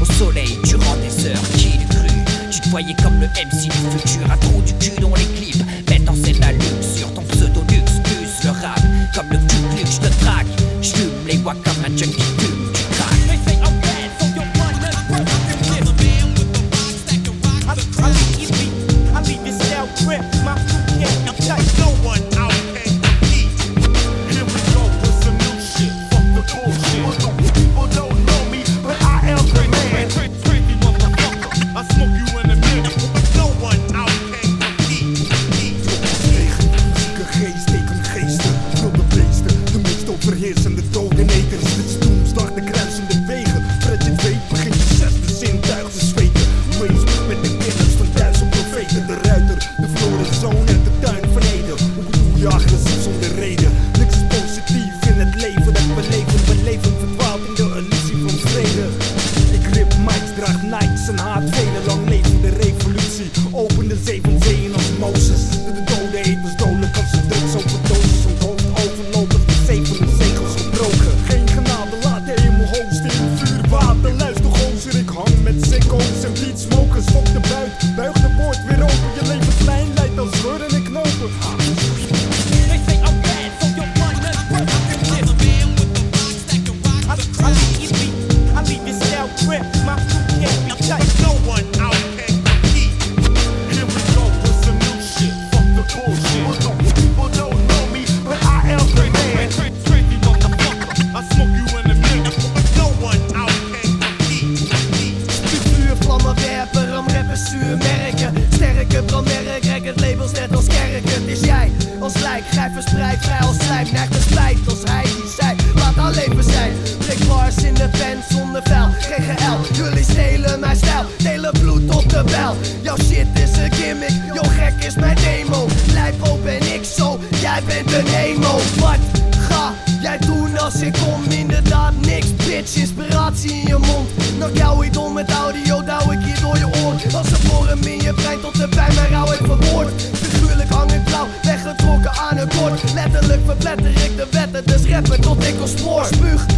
au soleil durant des heures qu'il cru Tu te voyais comme le MC du futur, un trou du cul dans les clips. Mettre en scène la luxe sur ton pseudo luxe, plus le rap. Comme le cul je te traque, je les vois comme un junkie. je agressief zonder reden. Niks is positief in het leven dat we leven. We leven verdwaald in de illusie van vrede. Ik rip mics, draag nights en haat is mijn demo. Blijf op en ik zo, jij bent een emo. Wat ga jij doen als ik kom? Inderdaad niks, bitch, inspiratie in je mond. Nog jou ik met audio, douw ik hier door je oor. Als een vorm in je brein tot de pijn mijn rouw heeft verwoord. Figuurlijk hang ik blauw, weggetrokken aan een bord. Letterlijk verpletter ik de wetten, dus rappen tot ik ontspoor Spuug